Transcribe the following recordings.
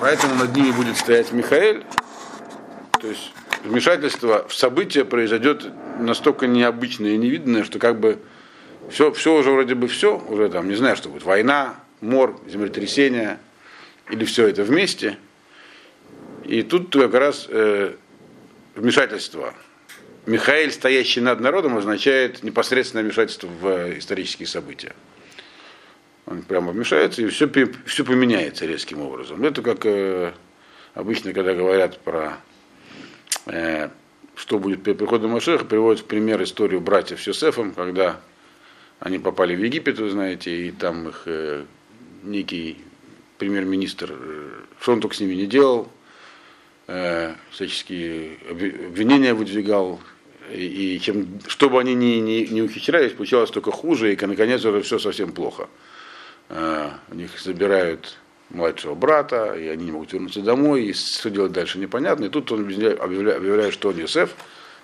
поэтому над ними будет стоять Михаэль. То есть вмешательство в события произойдет настолько необычное и невиданное, что как бы все, все уже вроде бы все, уже там, не знаю, что будет, война, мор, землетрясение, или все это вместе. И тут как раз э, вмешательство. Михаил, стоящий над народом, означает непосредственное вмешательство в исторические события. Он прямо вмешается, и все, все поменяется резким образом. Это как э, обычно, когда говорят про э, что будет при приходе Машеха, приводят в пример историю братьев с Йосефом, когда они попали в Египет, вы знаете, и там их э, некий премьер-министр, э, что он только с ними не делал, э, всяческие обвинения выдвигал, и, и чем, чтобы они не, не, не ухищрялись, получалось только хуже, и наконец уже все совсем плохо. Э, у них забирают младшего брата, и они не могут вернуться домой, и что делать дальше непонятно. И тут он объявляет, объявляет что он Юсеф,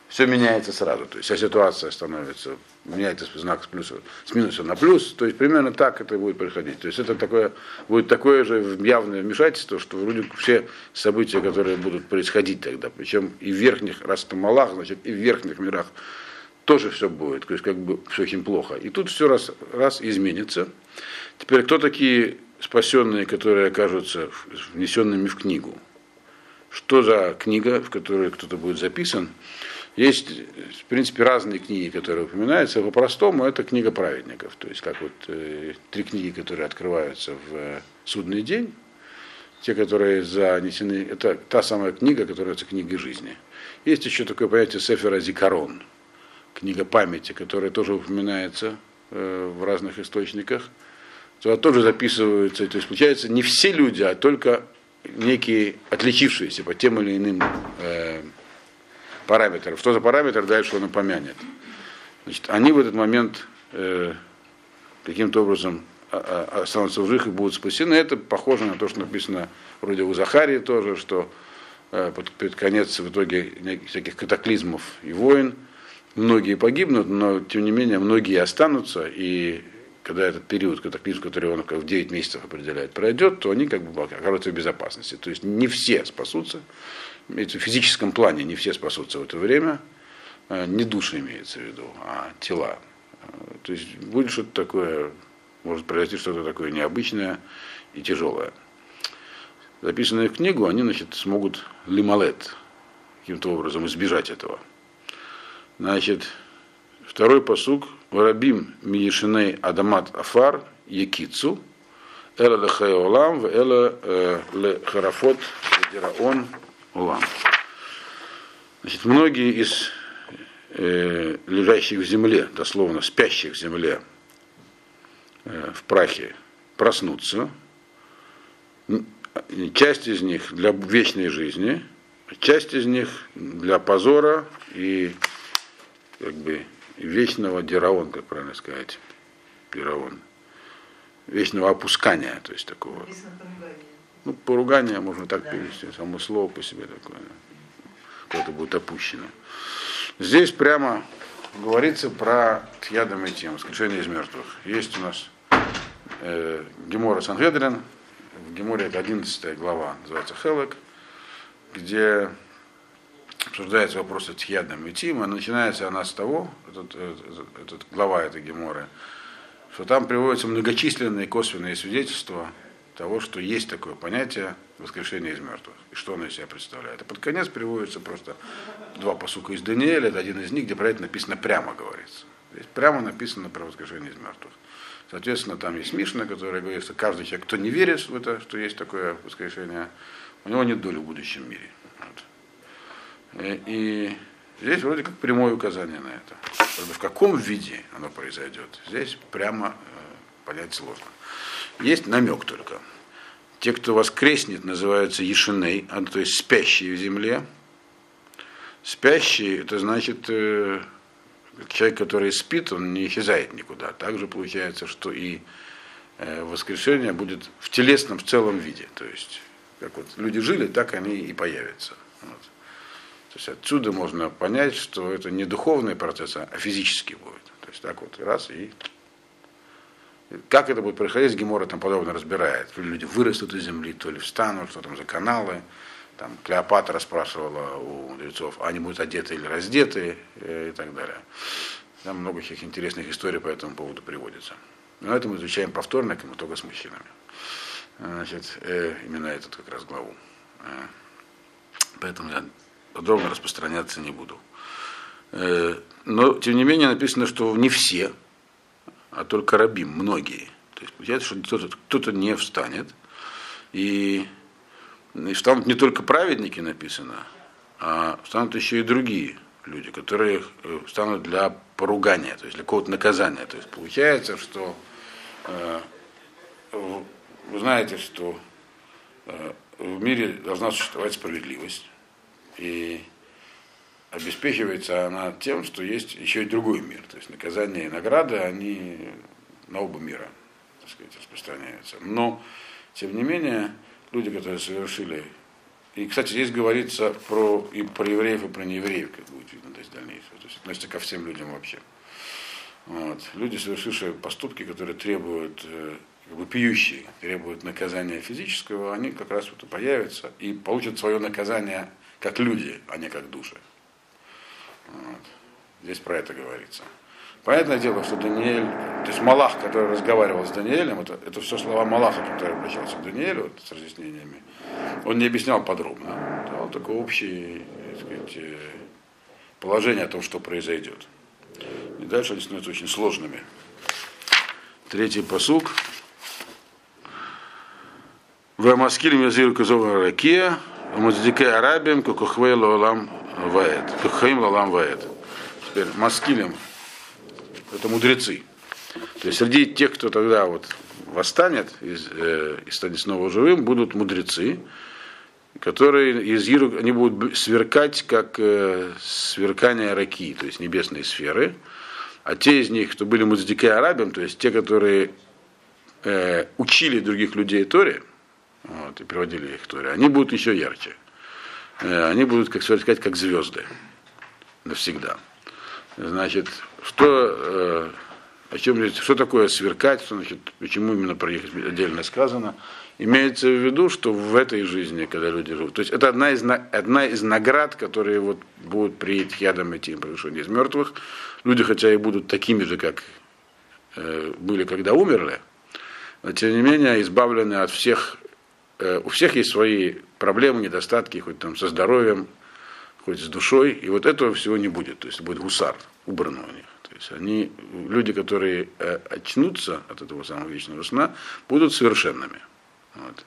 все меняется сразу. То есть вся ситуация становится, меняется знак с, плюса, с минуса на плюс. То есть примерно так это будет происходить. То есть это такое, будет такое же явное вмешательство, что вроде все события, которые будут происходить тогда, причем и в верхних, раз это Малах, значит, и в верхних мирах тоже все будет, то есть как бы все очень плохо. И тут все раз, раз изменится. Теперь кто такие спасенные, которые окажутся внесенными в книгу? Что за книга, в которой кто-то будет записан? Есть, в принципе, разные книги, которые упоминаются. По-простому это книга праведников. То есть, как вот э, три книги, которые открываются в э, судный день. Те, которые занесены, это та самая книга, которая является книгой жизни. Есть еще такое понятие Сефера Зикарон, книга памяти, которая тоже упоминается э, в разных источниках. Туда тоже записываются, то есть получается не все люди, а только некие отличившиеся по тем или иным э, параметров. Что за параметр, дальше он упомянет. Значит, они в этот момент э, каким-то образом а, а, останутся в живых и будут спасены. Это похоже на то, что написано вроде у Захарии тоже, что э, под, под конец в итоге всяких катаклизмов и войн многие погибнут, но тем не менее многие останутся, и когда этот период катаклизм, который он в 9 месяцев определяет, пройдет, то они как бы окажутся в безопасности. То есть не все спасутся, в физическом плане не все спасутся в это время, э, не души имеется в виду, а тела. Э, то есть будет что-то такое, может произойти что-то такое необычное и тяжелое. Записанные в книгу, они, значит, смогут лималет каким-то образом избежать этого. Значит, второй посук Варабим Миешиней Адамат Афар Якицу Эла Лехай Олам Эла э, Лехарафот Дираон Улам. Значит, многие из э, лежащих в земле, дословно спящих в земле, э, в прахе, проснутся. Часть из них для вечной жизни, часть из них для позора и как бы вечного дираон, как правильно сказать, дираон, вечного опускания, то есть такого. Ну, поругание можно так перевести, само слово по себе такое, когда-то будет опущено. Здесь прямо говорится про Тьядам и Тим, воскрешение из мертвых. Есть у нас э, Гемора Санхедрин, в Геморе это 11 глава, называется Хелек, где обсуждается вопрос о Тьядам и начинается она с того, этот, этот, этот глава этой Геморы, что там приводятся многочисленные косвенные свидетельства того, что есть такое понятие воскрешения из мертвых, и что оно из себя представляет. А под конец приводится просто два посука из Даниэля, это один из них, где про это написано прямо говорится. Здесь прямо написано про воскрешение из мертвых. Соответственно, там есть Мишна, которая говорит, что каждый человек, кто не верит в это, что есть такое воскрешение, у него нет доли в будущем мире. Вот. И, здесь вроде как прямое указание на это. В каком виде оно произойдет, здесь прямо э, понять сложно. Есть намек только. Те, кто воскреснет, называются Ешиней, а, то есть спящие в земле. Спящий, это значит, э, человек, который спит, он не исчезает никуда. Также получается, что и э, воскрешение будет в телесном, в целом виде. То есть, как вот люди жили, так они и появятся. Вот. То есть отсюда можно понять, что это не духовный процесс, а физический будет. То есть так вот раз и Как это будет происходить, Гемора там подробно разбирает. То ли люди вырастут из земли, то ли встанут, что там за каналы. Там Клеопатра спрашивала у мудрецов, они будут одеты или раздеты э, и так далее. Там много всяких интересных историй по этому поводу приводится. Но это мы изучаем повторно, мы только с мужчинами. Значит, э, именно этот как раз главу. Э, поэтому я подробно распространяться не буду. Э, но, тем не менее, написано, что не все, а только рабим, многие. То есть получается, что кто-то, кто не встанет. И, и встанут не только праведники написано, а встанут еще и другие люди, которые э, встанут для поругания, то есть для какого-то наказания. То есть получается, что э, вы знаете, что э, в мире должна существовать справедливость. И обеспечивается она тем, что есть еще и другой мир. То есть наказание и награды, они на оба мира, так сказать, распространяются. Но, тем не менее, люди, которые совершили и, кстати, здесь говорится про, и про евреев, и про неевреев, как будет видно то есть дальнейшее. То есть относится ко всем людям вообще. Вот. Люди, совершившие поступки, которые требуют, э, как бы пьющие, требуют наказания физического, они как раз вот и появятся и получат свое наказание как люди, а не как души. Вот. Здесь про это говорится. Понятное дело, что Даниэль, то есть Малах, который разговаривал с Даниэлем, это, это все слова Малаха, который обращался к Даниэлю вот, с разъяснениями. Он не объяснял подробно, давал только общее сказать, э, положение о том, что произойдет. И дальше они становятся очень сложными. Третий посук. В Маскиль Мезир Кузова Ракия, Муздике Арабием, Кукухвей Лолам Ваэт. Кукхаим Лолам Ваэт. Теперь Маскилем это мудрецы. То есть среди тех, кто тогда вот восстанет из, э, и станет снова живым, будут мудрецы, которые из Иру, они будут сверкать, как э, сверкание раки, то есть небесные сферы. А те из них, кто были муздике арабим, то есть те, которые э, учили других людей Торе, вот, и приводили их Торе, они будут еще ярче. Э, они будут, как сказать, как звезды навсегда. Значит, что, э, о чем что такое сверкать, значит, почему именно про них отдельно сказано. Имеется в виду, что в этой жизни, когда люди живут, то есть это одна из, одна из наград, которые вот будут при Тхьядам идти повышении из мертвых. Люди, хотя и будут такими же, как э, были, когда умерли, но тем не менее избавлены от всех, э, у всех есть свои проблемы, недостатки, хоть там со здоровьем, хоть с душой, и вот этого всего не будет, то есть будет гусар, убрано у них. То есть они, люди, которые э, очнутся от этого самого вечного сна, будут совершенными. Вот.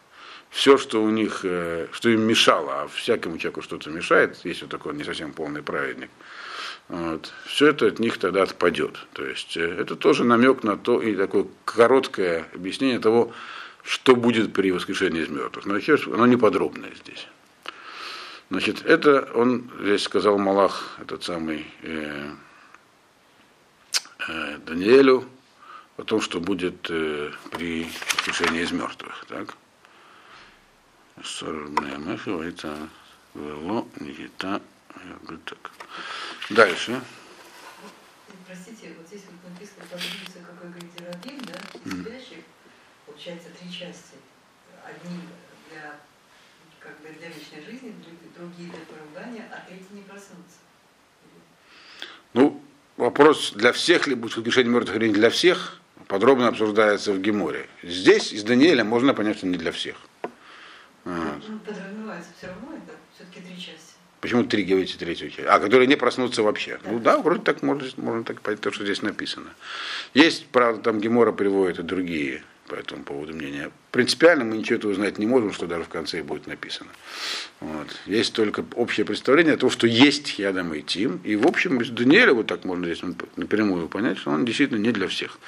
Все, что у них, э, что им мешало, а всякому человеку что-то мешает, если вот такой не совсем полный праведник, вот, все это от них тогда отпадет. То есть это тоже намек на то и такое короткое объяснение того, что будет при воскрешении из мертвых. Вообще оно не подробное здесь. Значит, это он здесь сказал Малах, этот самый э, э, Даниэлю, о том, что будет э, при воскрешении из мертвых. Так? говорится, вело, никита, так. Дальше. Простите, вот здесь вот написано, написано, какой говорите, рабин, да, из спящих, получается три части. Одни для как бы для вечной жизни, другие для поругания, а третьи не проснутся. Ну, вопрос для всех ли будет воскрешение мертвых или не для всех, подробно обсуждается в Геморе. Здесь из Даниэля можно понять, что не для всех. Вот. Ну, подразумевается все равно, это все-таки три части. Почему три, говорите, третью часть? А, которые не проснутся вообще. Да. Ну да, вроде так можно, можно так понять, то, что здесь написано. Есть, правда, там Гемора приводит и другие по этому поводу мнения. Принципиально мы ничего этого знать не можем, что даже в конце будет написано. Вот. Есть только общее представление о том, что есть Ядам и Тим. И в общем, из Даниэля вот так можно здесь напрямую понять, что он действительно не для всех.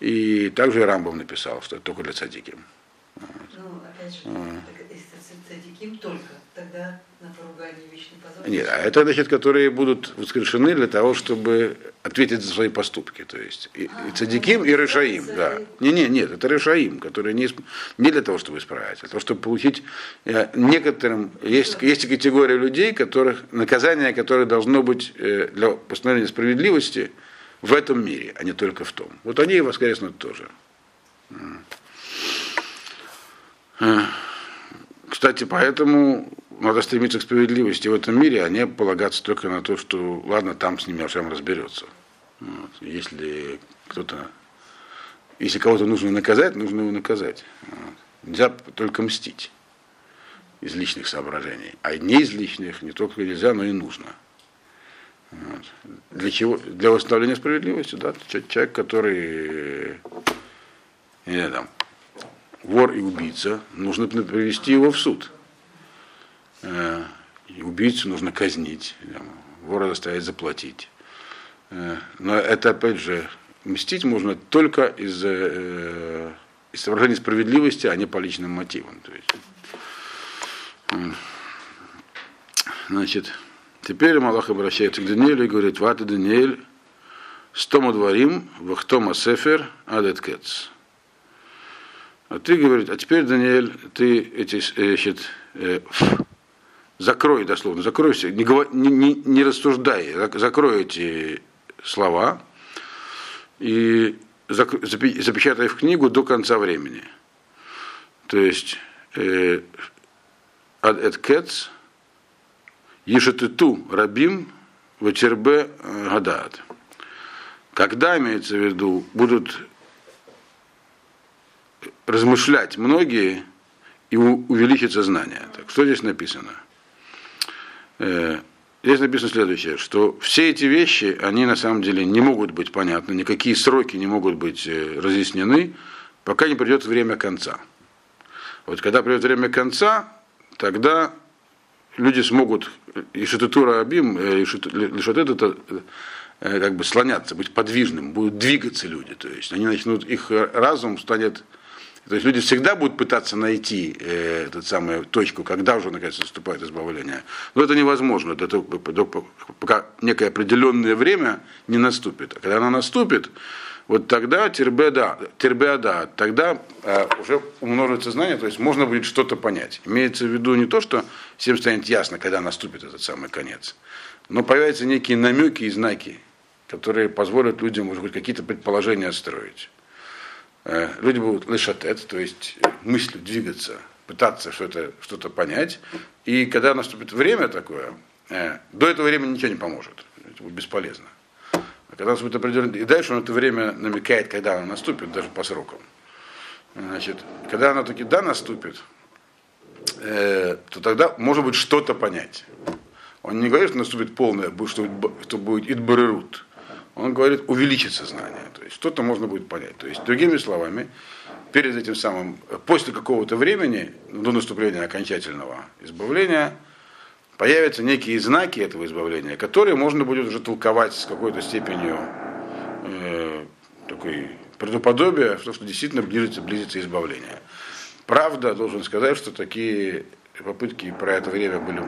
И также Рамбов написал, что это только для цадиким. Вот. Ну, опять же, а. если цадиким только, тогда на поругание вечный позор. Нет, а это значит, которые будут воскрешены для того, чтобы ответить за свои поступки. То есть и, а, и цадиким, и решаим. Да. Не, не, нет, это решаим, которые не, не для того, чтобы исправить, а для того, чтобы получить э, некоторым. Есть, есть категория людей, которых наказание, которое должно быть э, для постановления справедливости в этом мире, а не только в том. Вот они и воскреснут тоже. Э, Кстати, поэтому надо стремиться к справедливости в этом мире, а не полагаться только на то, что ладно, там с ними Ашем разберется. Вот. Если кто-то, если кого-то нужно наказать, нужно его наказать. Вот. Нельзя только мстить из личных соображений. А не из личных не только нельзя, но и нужно. Вот. Для чего? Для восстановления справедливости, да, человек, который не знаю, там, вор и убийца, нужно привести его в суд. Э, убийцу нужно казнить, вора заставить заплатить. Э, но это, опять же, мстить можно только из, э, из соображения справедливости, а не по личным мотивам. То есть, значит, теперь Малах обращается к Даниилу и говорит, Вата Даниэль, стома дворим, вахтома сефер, адет кец. А ты говорит, а теперь, Даниэль, ты эти, значит, э, закрой, дословно, закрой, не, не, не рассуждай, закрой эти слова и запечатай в книгу до конца времени. То есть, ад эт кец, ешетету рабим, ватербе гадаат. Когда, имеется в виду, будут размышлять многие и увеличится знание. Так, что здесь написано? Э, здесь написано следующее, что все эти вещи, они на самом деле не могут быть понятны, никакие сроки не могут быть э, разъяснены, пока не придет время конца. Вот когда придет время конца, тогда люди смогут и шататура абим, и это как бы слоняться, быть подвижным, будут двигаться люди, то есть они начнут, их разум станет то есть люди всегда будут пытаться найти э, эту самую точку, когда уже наконец наступает избавление. Но это невозможно, это пока некое определенное время не наступит. А когда оно наступит, вот тогда тербеда, тербеада, тогда э, уже умножится знание, то есть можно будет что-то понять. Имеется в виду не то, что всем станет ясно, когда наступит этот самый конец, но появятся некие намеки и знаки, которые позволят людям уже хоть какие-то предположения строить. Э, люди будут лишатет, то есть мыслью двигаться, пытаться что-то что понять. И когда наступит время такое, э, до этого времени ничего не поможет. Это будет бесполезно. А когда наступит определенное... И дальше он это время намекает, когда оно наступит, даже по срокам. Значит, когда оно таки да наступит, э, то тогда может быть что-то понять. Он не говорит, что наступит полное, что, что будет идбарерут он говорит, увеличится знание. То есть что-то можно будет понять. То есть, другими словами, перед этим самым, после какого-то времени, до наступления окончательного избавления, появятся некие знаки этого избавления, которые можно будет уже толковать с какой-то степенью э, такой предуподобия, что, что действительно близится, близится избавление. Правда, должен сказать, что такие попытки про это время были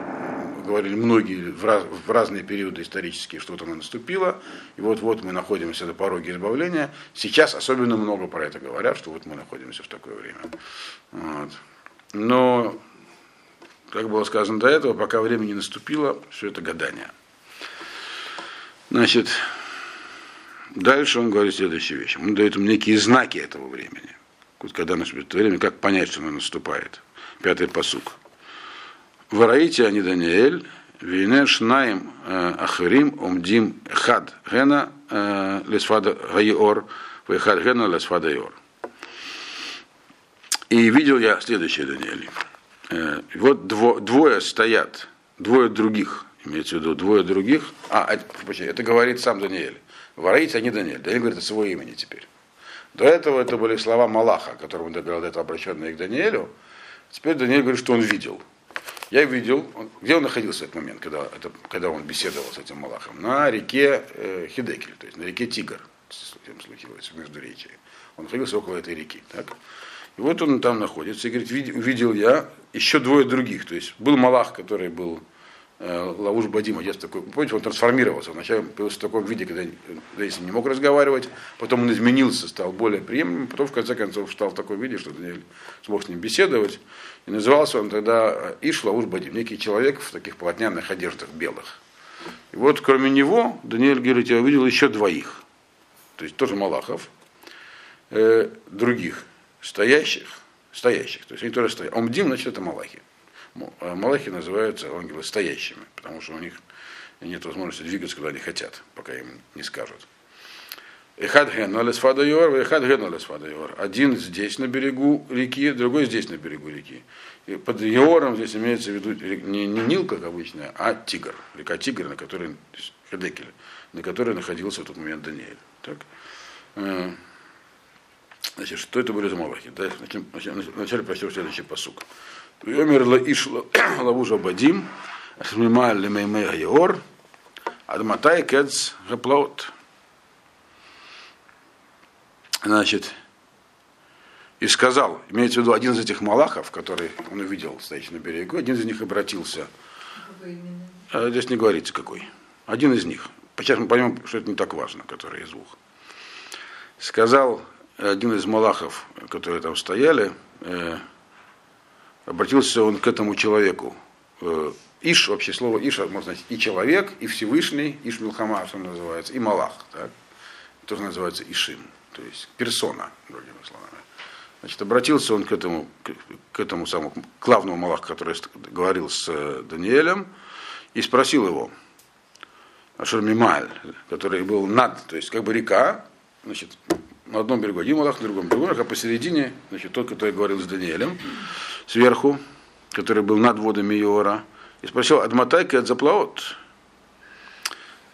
говорили многие в, раз, в разные периоды исторические, что-то наступило, и вот-вот мы находимся на пороге избавления. Сейчас особенно много про это говорят, что вот мы находимся в такое время. Вот. Но, как было сказано до этого, пока время не наступило, все это гадание. Значит, дальше он говорит следующую вещь. Он дает им некие знаки этого времени. Вот когда наступит это время, как понять, что оно наступает. Пятый посук. Вараите они Даниэль, Вине Шнаим э, Ахрим Омдим Хад Гена э, Лесфада Гайор, Вехад Гена Лесфада Йор. И видел я следующее, Даниэль. Э, вот дво, двое стоят, двое других, имеется в виду двое других. А, это, это говорит сам Даниэль. Вараите они Даниэль. Даниэль говорит о своем имени теперь. До этого это были слова Малаха, которому он говорил, этого обращенные к Даниэлю. Теперь Даниэль говорит, что он видел. Я видел, где он находился в этот момент, когда, это, когда он беседовал с этим Малахом? На реке э, Хидекель, то есть на реке Тигр, случилось, между речи. Он находился около этой реки. Так? И вот он там находится и говорит, видел я еще двое других. То есть был Малах, который был Лавуш Бадима, есть такой, помните, он трансформировался. Вначале появился в таком виде, когда Даниэль не мог разговаривать, потом он изменился, стал более приемлемым, потом в конце концов стал в таком виде, что Даниэль смог с ним беседовать. И назывался он тогда Ишла Ушбадим, некий человек в таких полотняных одеждах белых. И вот кроме него, Даниэль говорит, я увидел еще двоих, то есть тоже Малахов, э, других. стоящих, стоящих, то есть они тоже стоят. Омдим, значит, это малахи. Э, малахи называются ангелы стоящими, потому что у них нет возможности двигаться, куда они хотят, пока им не скажут. Эхад фадайор, эхад фадайор. Один здесь на берегу реки, другой здесь на берегу реки. И под Йором здесь имеется в виду не, не Нил, как обычно, а Тигр. Река Тигр, на которой, Хедекель, на которой находился в тот момент Даниэль. Так. Э, значит, что это были за Малахи? Да, вначале прочтем следующий посук. Йомер иш лавужа бадим, смима лемеймей гайор, адматай кец гаплаот. Значит, и сказал, имеется в виду один из этих малахов, который он увидел, стоящий на берегу, один из них обратился. А здесь не говорится какой. Один из них. Сейчас мы поймем, что это не так важно, который из двух. Сказал один из малахов, которые там стояли, э, обратился он к этому человеку. Э, Иш, вообще слово Иш, можно сказать, и человек, и Всевышний, Иш Милхама, что называется, и Малах, так? тоже называется Ишим, то есть персона, другими словами. Значит, обратился он к этому, к, к этому самому главному Малаху, который говорил с э, Даниэлем, и спросил его, Ашер Мималь, который был над, то есть как бы река, значит, на одном берегу один Малах, на другом берегу, а посередине, значит, тот, который говорил с Даниэлем, сверху, который был над водами Иора, и спросил, Адматайка от заплаот.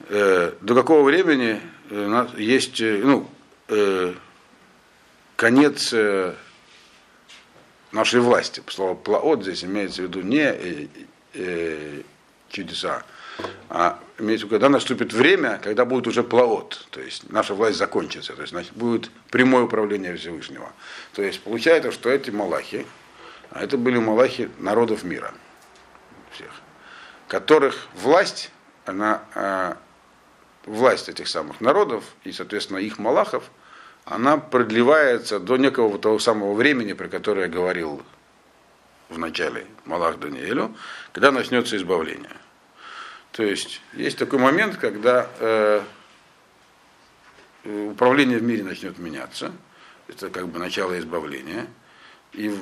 Э, до какого времени э, есть, э, ну, э, конец э, нашей власти. Слово плаот здесь имеется в виду не э, э, чудеса, а имеется в виду, когда наступит время, когда будет уже плаот, то есть наша власть закончится, то есть значит, будет прямое управление Всевышнего. То есть получается, что эти малахи, а это были малахи народов мира, всех, которых власть, она, э, власть этих самых народов и, соответственно, их малахов – она продлевается до некого того самого времени, про которое я говорил в начале Малах Даниэлю, когда начнется избавление. То есть есть такой момент, когда э, управление в мире начнет меняться. Это как бы начало избавления. И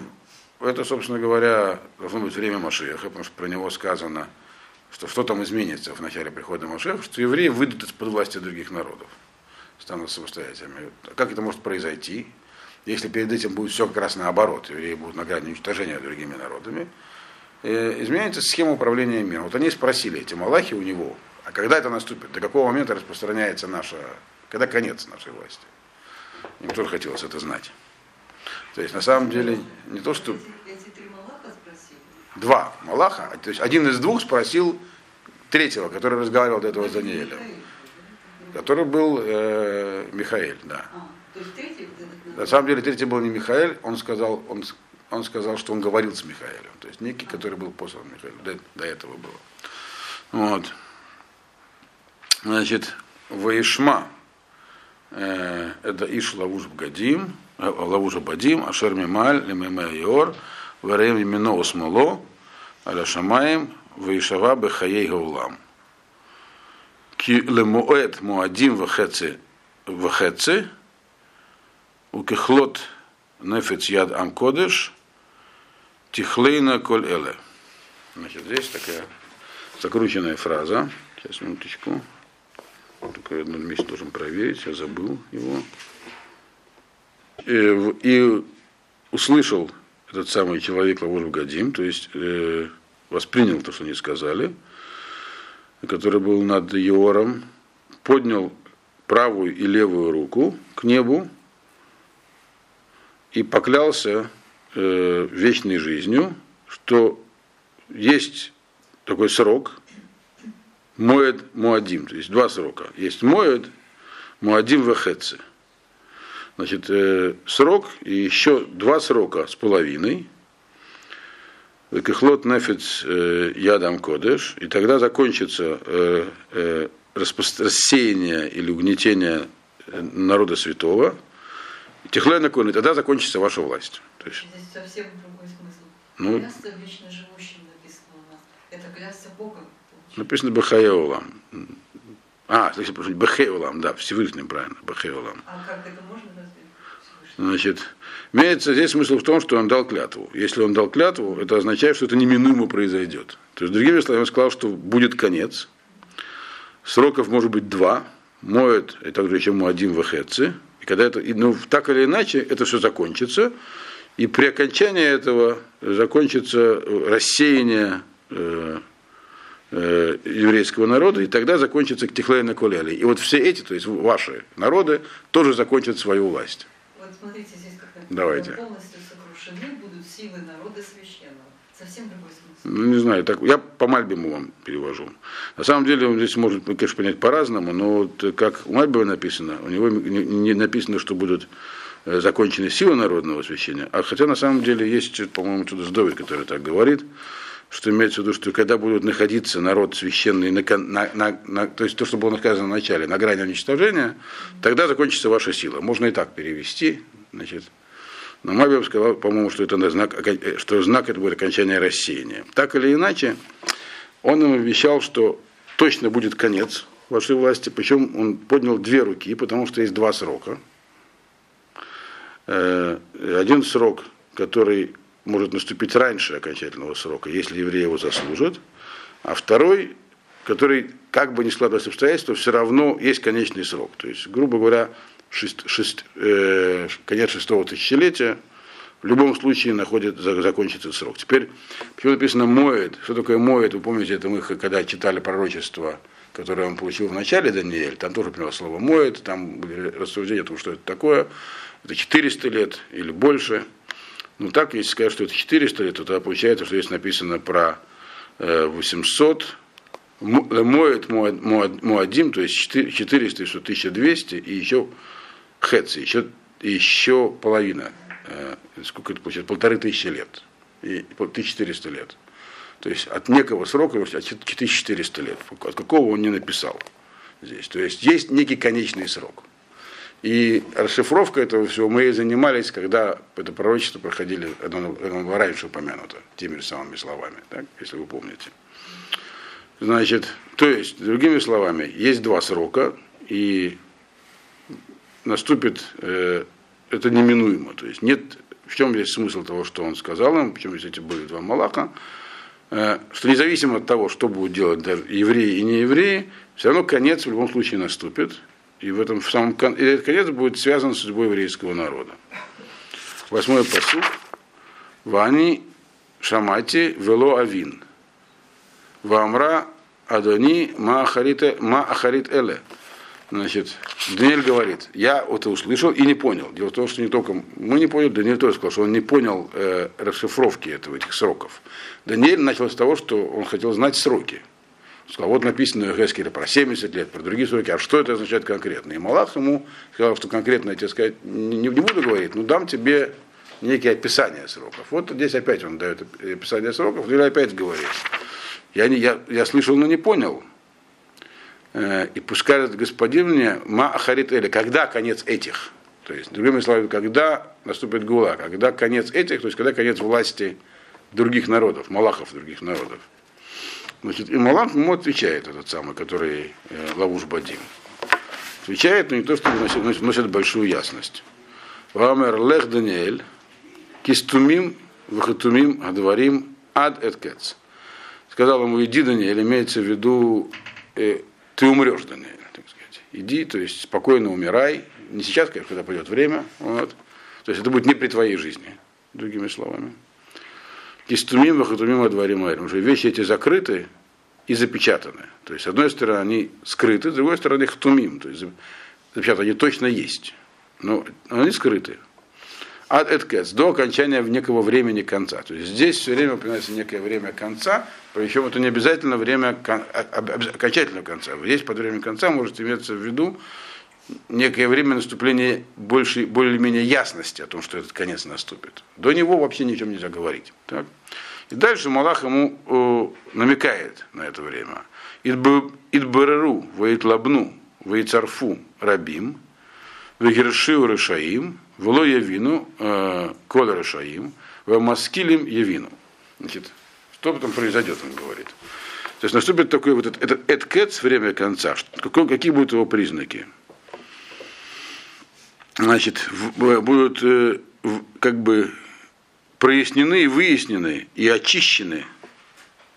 это, собственно говоря, должно быть время Машеха, потому что про него сказано, что что там изменится в начале прихода Машеха, что евреи выйдут из-под власти других народов станут самостоятельными. Как это может произойти, если перед этим будет все как раз наоборот, евреи будут на грани уничтожения другими народами, изменится схема управления миром. Вот они спросили эти малахи у него, а когда это наступит, до какого момента распространяется наша, когда конец нашей власти? Им тоже хотелось это знать. То есть на самом деле не то, что... Два Малаха, то есть один из двух спросил третьего, который разговаривал до этого с Даниэлем который был э, Михаэль, да. А, На самом деле третий был не Михаэль, он сказал, он, он сказал, что он говорил с Михаэлем, то есть некий, который был послан Михаэлю, до, до этого было. Вот. Значит, Ваишма, э, это Иш Лавуш Бгадим, э, Лавуш Бадим, Ашер Мималь, Лемеме Йор, Вареем Имено Осмоло, Аля Шамаем, Ваишава Бехаей Гаулам. Ки лемуэт муадим вахеци вахеци, укехлот нефец яд амкодыш, тихлейна коль эле. Значит, здесь такая закрученная фраза. Сейчас, минуточку. Только в одном месте должен проверить, я забыл его. И, и услышал этот самый человек Лавур Гадим, то есть э, воспринял то, что они сказали, который был над Иором, поднял правую и левую руку к небу и поклялся э, вечной жизнью, что есть такой срок, Моед Муадим, то есть два срока. Есть Моед, Муадим Вехеце. Значит, э, срок и еще два срока с половиной – Кихлот нефец э, ядам кодеш, и тогда закончится э, э, рассеяние или угнетение народа святого. И тогда закончится ваша власть. То есть, Здесь совсем другой смысл. Ну, клясться вечно живущим написано у нас. Это клясться Богом. Написано Бахаеулам. А, если прошу, Бахеулам, да, Всевышним, правильно, Бахеулам. А как это можно? Значит, имеется здесь смысл в том, что он дал клятву. Если он дал клятву, это означает, что это неминуемо произойдет. То есть, другими словами, он сказал, что будет конец. Сроков может быть два. Моет, и также еще ему один в Эхетце. И когда это, ну, так или иначе, это все закончится. И при окончании этого закончится рассеяние э, э, еврейского народа, и тогда закончится Ктихлейна Кулели. И вот все эти, то есть ваши народы, тоже закончат свою власть. Вот смотрите, здесь как Давайте. полностью сокрушены будут силы народа священного. Совсем другой смысл. Ну, не знаю, так, я по Мальбиму вам перевожу. На самом деле, он здесь может, конечно, понять по-разному, но вот как у Мальбима написано, у него не, не написано, что будут э, закончены силы народного освящения, а хотя на самом деле есть, по-моему, что-то Сдовик, который так говорит, что имеется в виду, что когда будут находиться народ священный, на, на, на, на- то есть то, что было сказано в начале, на грани уничтожения, тогда закончится ваша сила. Можно и так перевести. Значит, но Мабиев сказал, по-моему, что это на знак, окон- что знак это будет окончание рассеяния. Так или иначе, он им обещал, что точно будет конец вашей власти, причем он поднял две руки, потому что есть два срока. Э, Один срок, который может наступить раньше окончательного срока, если евреи его заслужат, а второй, который, как бы ни складывалось обстоятельства, все равно есть конечный срок. То есть, грубо говоря, шест- шест- э, конец шестого тысячелетия в любом случае находит, за- закончится срок. Теперь, почему написано «моет», что такое «моет», вы помните, это мы когда читали пророчество, которое он получил в начале Даниэль, там тоже понял слово «моет», там были рассуждения о том, что это такое, это 400 лет или больше. Ну так, если сказать, что это 400 лет, то тогда получается, что здесь написано про э, 800, Мо- э, моет Моадим, то есть 4 400, что 1200, и еще хец, еще, еще половина. Э, Сколько это получается? Полторы тысячи лет. И 1400 лет. То есть от некого срока, от 4400 лет. От какого он не написал здесь. То есть есть некий конечный срок. И расшифровка этого всего мы и занимались, когда это пророчество проходили, раньше упомянуто, теми же самыми словами, так, если вы помните. Значит, то есть, другими словами, есть два срока, и наступит э, это неминуемо. То есть нет, в чем здесь смысл того, что он сказал им, почему здесь эти были два Малаха, э, что независимо от того, что будут делать евреи и неевреи, все равно конец в любом случае наступит. И в этом в самом и этот конец будет связан с судьбой еврейского народа. Восьмой посуд. Вани Шамати Вело Авин. Вамра Адони Ма Ахарит Эле. Значит, Даниэль говорит, я это услышал и не понял. Дело в том, что не только мы не поняли, Даниэль тоже сказал, что он не понял э, расшифровки этого, этих сроков. Даниэль начал с того, что он хотел знать сроки. Сказал, вот написано в Егескеле про 70 лет, про другие сроки, а что это означает конкретно? И Малах ему сказал, что конкретно я тебе сказать не, не буду говорить, но дам тебе некие описания сроков. Вот здесь опять он дает описание сроков, или опять говорит. Я, не, я, я слышал, но не понял. Э, И пускай этот господин мне ма эли, когда конец этих. То есть, другими словами, когда наступит гула, когда конец этих, то есть когда конец власти других народов, малахов других народов. Значит, и Малах ему отвечает, этот самый, который э, Лавуш Бадим. Отвечает, но не то, что вносит, вносит, большую ясность. Вамер лех Даниэль, кистумим, вахатумим, адварим, ад эткец. Сказал ему, иди, Даниэль, имеется в виду, э, ты умрешь, Даниэль, так сказать. Иди, то есть спокойно умирай. Не сейчас, конечно, когда придет время. Вот. То есть это будет не при твоей жизни, другими словами. Кистумим, вахатумим, адварим, айрим. Уже вещи эти закрыты и запечатаны. То есть, с одной стороны, они скрыты, с другой стороны, хтумим. То есть, запечатаны, они точно есть. Но они скрыты. Ад эткец, до окончания некого времени конца. То есть здесь все время упоминается некое время конца, причем это не обязательно время а- окончательного конца. Здесь под временем конца может иметься в виду некое время наступления большей, более-менее ясности о том, что этот конец наступит. До него вообще ни о чем нельзя говорить. Так? И дальше Малах ему э, намекает на это время. Идбереру, воитлабну, воицарфу рабим, вегершиу решаим, вело явину, э, кола решаим, вамаскилим явину. Значит, что потом произойдет, он говорит. То есть наступит такой вот этот, эткец, время конца. Что- Какой, какие будут его признаки? Значит, будут э, как бы прояснены и выяснены и очищены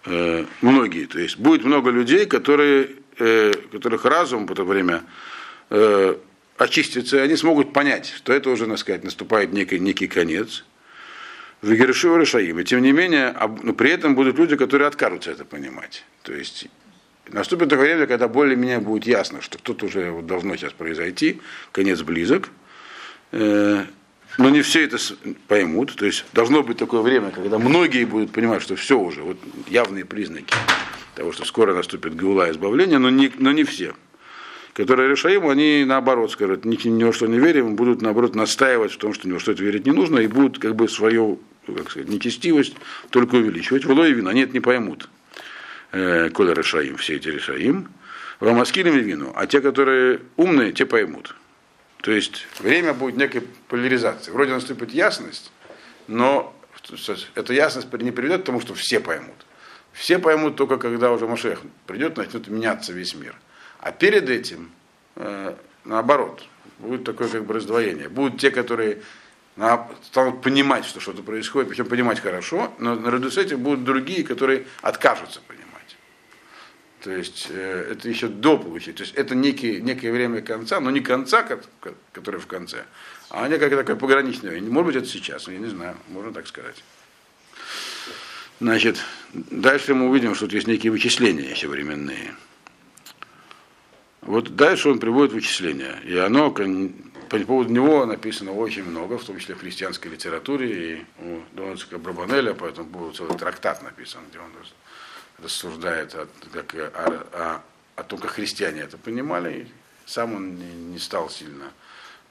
э, многие. То есть будет много людей, которые, э, которых разум в это время очистится, и они смогут понять, что это уже, так сказать, наступает некий, некий конец. В Гершива Решаим. Тем не менее, но при этом будут люди, которые откажутся это понимать. То есть наступит такое время, когда более-менее будет ясно, что кто-то уже вот должно сейчас произойти, конец близок. Э, но не все это поймут. То есть должно быть такое время, когда многие будут понимать, что все уже, вот явные признаки того, что скоро наступит гаула избавления, но не, но не все. Которые решаем, они наоборот скажут, ни, ни во что не верим, будут наоборот настаивать в том, что ни во что это верить не нужно, и будут как бы свою как сказать, нечестивость только увеличивать. Вло и вина, они не поймут. Э, Коля решаим, все эти решаим. Рамаскилим и вину. А те, которые умные, те поймут. То есть время будет некой поляризации. Вроде наступит ясность, но эта ясность не приведет к тому, что все поймут. Все поймут только когда уже Машех придет, начнет меняться весь мир. А перед этим, э, наоборот, будет такое как бы раздвоение. Будут те, которые станут понимать, что что-то происходит, причем понимать хорошо, но наряду с этим будут другие, которые откажутся понимать. То есть э, это еще до получить. То есть это некий, некое время конца, но не конца, ко- ко- который в конце, а некое такое пограничное. Может быть, это сейчас, я не знаю, можно так сказать. Значит, дальше мы увидим, что тут есть некие вычисления еще временные. Вот дальше он приводит вычисления. И оно, по поводу него написано очень много, в том числе в христианской литературе, и у Дональдска Брабанеля, поэтому был целый трактат написан, где он рассуждает о, как, о, о- о том, как христиане это понимали. Сам он не, не стал сильно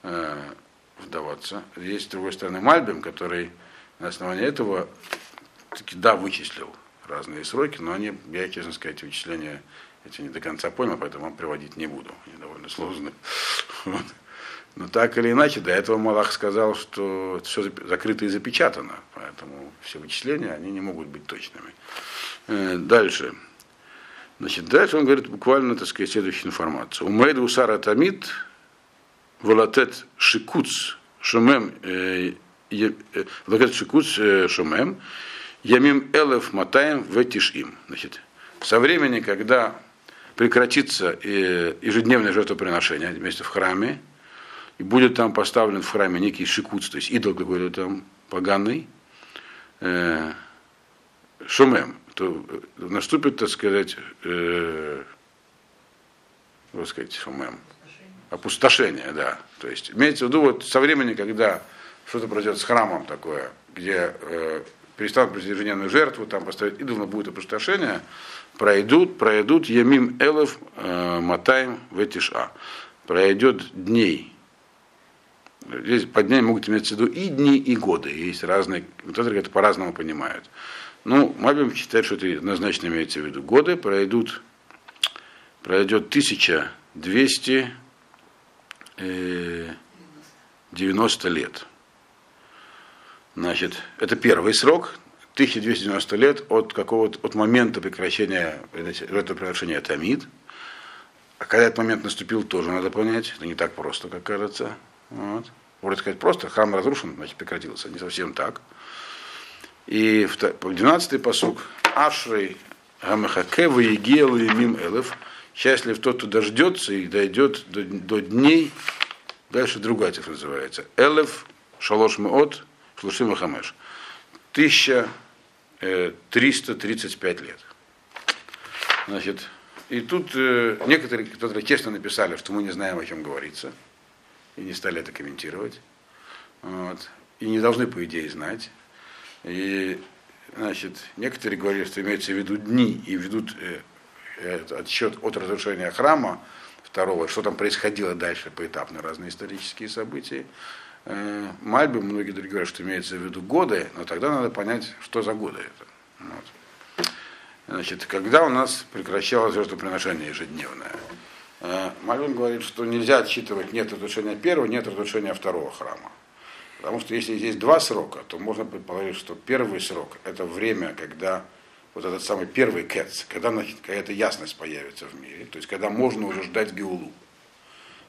э, вдаваться. Есть, с другой стороны, Мальбим, который на основании этого таки, да, вычислил разные сроки, но они, я, честно сказать, вычисления эти не до конца понял, поэтому вам приводить не буду. Они довольно сложные. Вот. Но так или иначе, до этого Малах сказал, что все закрыто и запечатано, поэтому все вычисления, они не могут быть точными. Э, Дальше. Значит, дальше он говорит буквально, так сказать, следующую информацию. Умейд усара тамид волатет шикуц шумем э, э, волатет шикуц шумем ямим элев матаем ветишим. Значит, со времени, когда прекратится ежедневное жертвоприношение вместе в храме, и будет там поставлен в храме некий шикуц, то есть идол какой-то там поганый, шумем, то наступит, так сказать, э, как сказать, шумем, опустошение, да. То есть имеется в виду вот со времени, когда что-то произойдет с храмом такое, где э, перестанут приносить ежедневную жертву, там поставить идол, будет опустошение, пройдут, пройдут Ямим Элев э, Матаем Ветиша. Пройдет дней. Здесь под днями могут иметься в виду и дни, и годы. Есть разные, которые это по-разному понимают. Ну, Мабим считает, что это однозначно имеется в виду годы. Пройдут, пройдет 1200 э, 90 лет. Значит, это первый срок, 1290 лет от какого-то от момента прекращения жертвоприношения Тамид. А когда этот момент наступил, тоже надо понять. Это не так просто, как кажется. Вот. Вроде сказать просто, храм разрушен, значит прекратился. Не совсем так. И 12-й посук. Ашрей Гамахаке Ваегел и Мим Элев. Счастлив тот, кто дождется и дойдет до, до дней. Дальше другая цифра называется. Элев Шалош Меот Шлушим Хамеш. 1335 лет. Значит, и тут э, некоторые, которые честно написали, что мы не знаем, о чем говорится, и не стали это комментировать. Вот. И не должны, по идее, знать. И, значит, некоторые говорили, что имеется в виду дни, и ведут э, э, отсчет от разрушения храма второго, что там происходило дальше поэтапно, разные исторические события. Э, Мальбы, многие другие говорят, что имеется в виду годы, но тогда надо понять, что за годы это. Вот. Значит, когда у нас прекращалось жертвоприношение ежедневное? Мальбин говорит, что нельзя отсчитывать нет разрушения первого, нет разрушения второго храма. Потому что если есть два срока, то можно предположить, что первый срок – это время, когда вот этот самый первый кэц, когда какая-то ясность появится в мире, то есть когда можно уже ждать геулу.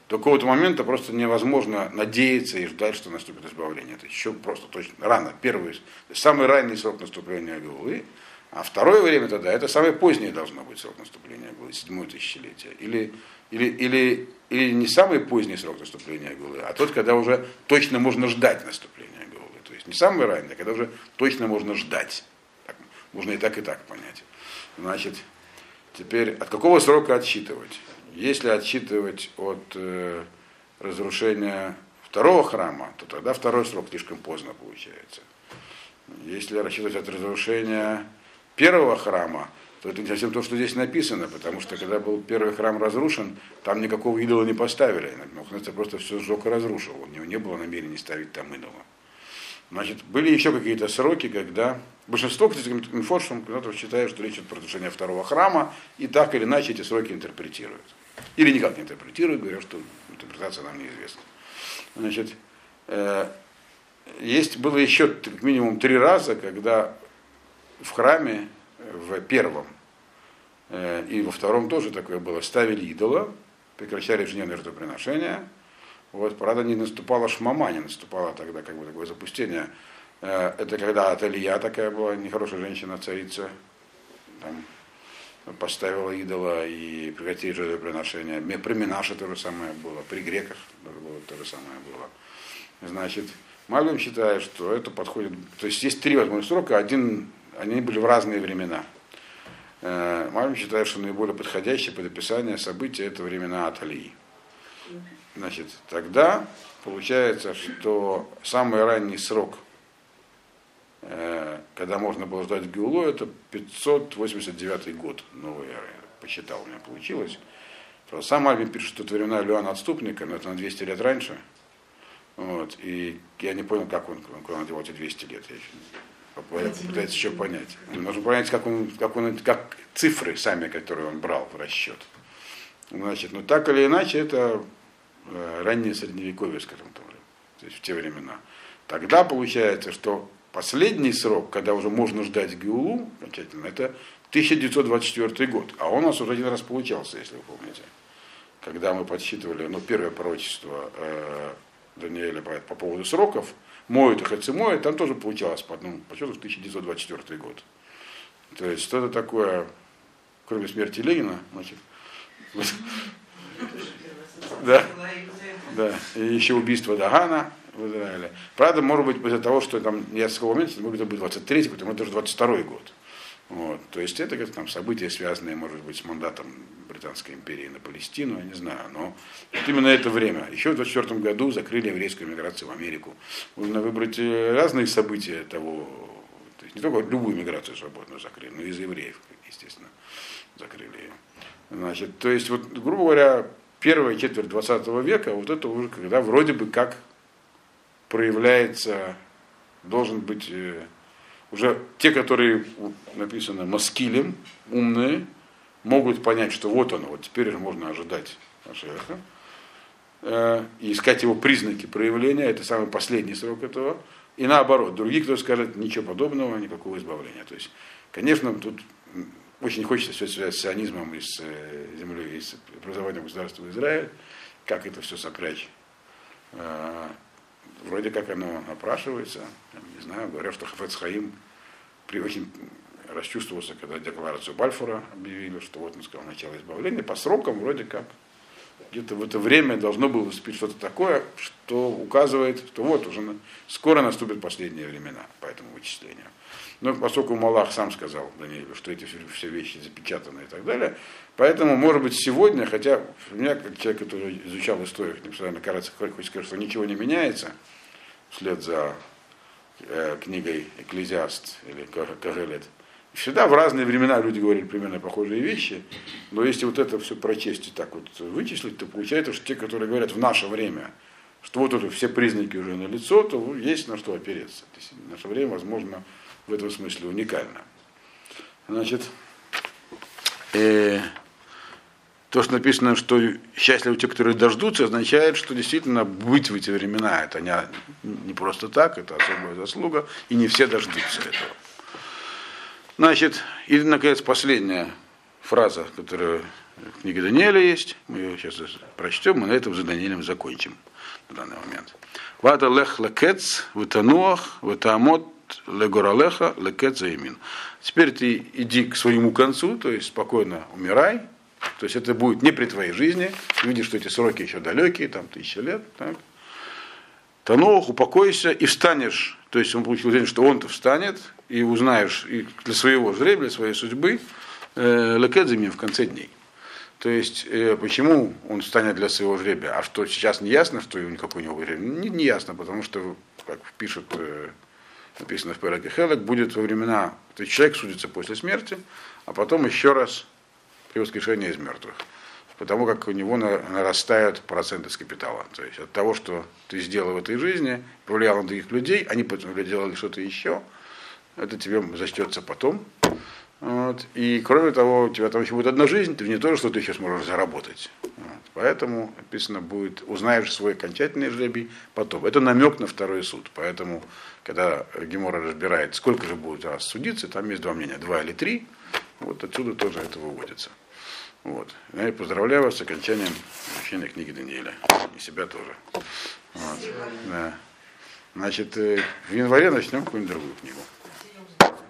до какого-то момента просто невозможно надеяться и ждать, что наступит избавление. Это еще просто точно рано. Первый, самый ранний срок наступления Геулы, а второе время тогда, это самое позднее должно быть срок наступления Геулы, седьмое тысячелетие. Или, или, или, или не самый поздний срок наступления Геулы, а тот, когда уже точно можно ждать наступления Геулы. То есть не самый ранний, а когда уже точно можно ждать. Так, можно и так, и так понять. Значит, теперь от какого срока отсчитывать? Если отсчитывать от э, разрушения второго храма, то тогда второй срок слишком поздно получается. Если рассчитывать от разрушения первого храма, то это не совсем то, что здесь написано, потому что когда был первый храм разрушен, там никакого идола не поставили. Навуходоносор просто все сжег и разрушил. У него не было намерения ставить там идола. Значит, были еще какие-то сроки, когда большинство инфошев считают, что речь идет про разрушение второго храма, и так или иначе эти сроки интерпретируют. Или никак не интерпретируют, говорят, что интерпретация нам неизвестна. Значит, э, есть было еще как минимум три раза, когда в храме, в первом э, и во втором тоже такое было, ставили идола, прекращали ежедневное жертвоприношение. Вот, правда, не наступала шмама, не наступало тогда как бы такое запустение. Э, это когда Аталия такая была, нехорошая женщина, царица, там, поставила идола и прекратили жертвоприношение. При Минаше то же самое было, при греках то же самое было. Значит, Мальбим считает, что это подходит, то есть есть три возможных срока, один, они были в разные времена. Э, Мальбим считает, что наиболее подходящее под описание события это времена Аталии. Значит, тогда получается, что самый ранний срок Э, когда можно было ждать Геулу, это 589 год новый эры. Посчитал, у меня получилось. Сам Альбин пишет, что это времена Леона Отступника, но это на 200 лет раньше. Вот. И я не понял, как он, куда он эти 200 лет. Я еще пытается еще понять. Нужно понять, как, он, как, он, как цифры сами, которые он брал в расчет. Значит, ну так или иначе, это э, раннее средневековье, скажем так, то есть в те времена. Тогда получается, что Последний срок, когда уже можно ждать Геулу окончательно, это 1924 год. А он у нас уже один раз получался, если вы помните. Когда мы подсчитывали, ну, первое пророчество э, Даниэля по, по поводу сроков, моют их и там тоже получалось по одному подсчету 1924 год. То есть что-то такое, кроме смерти Ленина, значит, да, да, и еще убийство Дагана, в Израиле. Правда, может быть, из-за того, что там я с момента, может быть, 23 год, может, даже 22 год. Вот. То есть это как там события, связанные, может быть, с мандатом Британской империи на Палестину, я не знаю, но вот именно это время. Еще в 24 году закрыли еврейскую миграцию в Америку. Можно выбрать э, разные события того, то есть не только любую миграцию свободную закрыли, но и из евреев, естественно, закрыли ее. Значит, то есть, вот, грубо говоря, первая четверть 20 века, вот это уже когда вроде бы как проявляется, должен быть э, уже те, которые написано маскилем, умные, могут понять, что вот оно, вот теперь можно ожидать Машеха, э, и искать его признаки проявления, это самый последний срок этого, и наоборот, другие, кто скажет, ничего подобного, никакого избавления. То есть, конечно, тут очень хочется все связать с сионизмом и с э, землей, и с образованием государства Израиль, как это все сопрячь вроде как оно опрашивается, не знаю, говорят, что Хафец Хаим очень расчувствовался, когда декларацию Бальфура объявили, что вот он сказал начало избавления, по срокам вроде как где-то в это время должно было выступить что-то такое, что указывает, что вот уже скоро наступят последние времена по этому вычислению. Но поскольку Малах сам сказал Даниилу, что эти все вещи запечатаны и так далее, поэтому, может быть, сегодня, хотя у меня, как человек, который изучал историю, не постоянно кажется, хоть сказать, что ничего не меняется, вслед за э, книгой Экклезиаст или Кагелет, всегда в разные времена люди говорили примерно похожие вещи, но если вот это все прочесть и так вот вычислить, то получается, что те, которые говорят в наше время, что вот это все признаки уже на то есть на что опереться. То есть в наше время, возможно, в этом смысле уникально. Значит, э, то, что написано, что счастливы те, которые дождутся, означает, что действительно быть в эти времена, это не, не просто так, это особая заслуга, и не все дождутся этого. Значит, и, наконец, последнее, фраза, которая в книге Даниэля есть. Мы ее сейчас прочтем, и на этом за Даниэлем закончим на данный момент. Вада лех лекец, вытануах, вытамот, легоралеха, лекец заимин. Теперь ты иди к своему концу, то есть спокойно умирай. То есть это будет не при твоей жизни. Ты видишь, что эти сроки еще далекие, там тысяча лет. Так. Тануах, упокойся и встанешь. То есть он получил уверение, что он-то встанет, и узнаешь и для своего жребия, для своей судьбы, э, лекедзами в конце дней. То есть, э, почему он станет для своего жребия, а что сейчас не ясно, что никакой у него жребия, не, не ясно, потому что, как пишет, э, написано в Переке Хелек, будет во времена, то есть человек судится после смерти, а потом еще раз при воскрешении из мертвых. Потому как у него нарастают проценты с капитала. То есть от того, что ты сделал в этой жизни, повлиял на других людей, они потом делали что-то еще, это тебе зачтется потом. Вот. И кроме того, у тебя там еще будет одна жизнь, ты не то, что ты еще сможешь заработать. Вот. Поэтому написано будет, узнаешь свой окончательный жребий потом. Это намек на второй суд. Поэтому, когда Гемора разбирает, сколько же будет раз судиться, там есть два мнения, два или три. Вот отсюда тоже это выводится. Вот. Я поздравляю вас с окончанием изучения книги Даниэля. И себя тоже. Вот. Да. Значит, э, в январе начнем какую-нибудь другую книгу.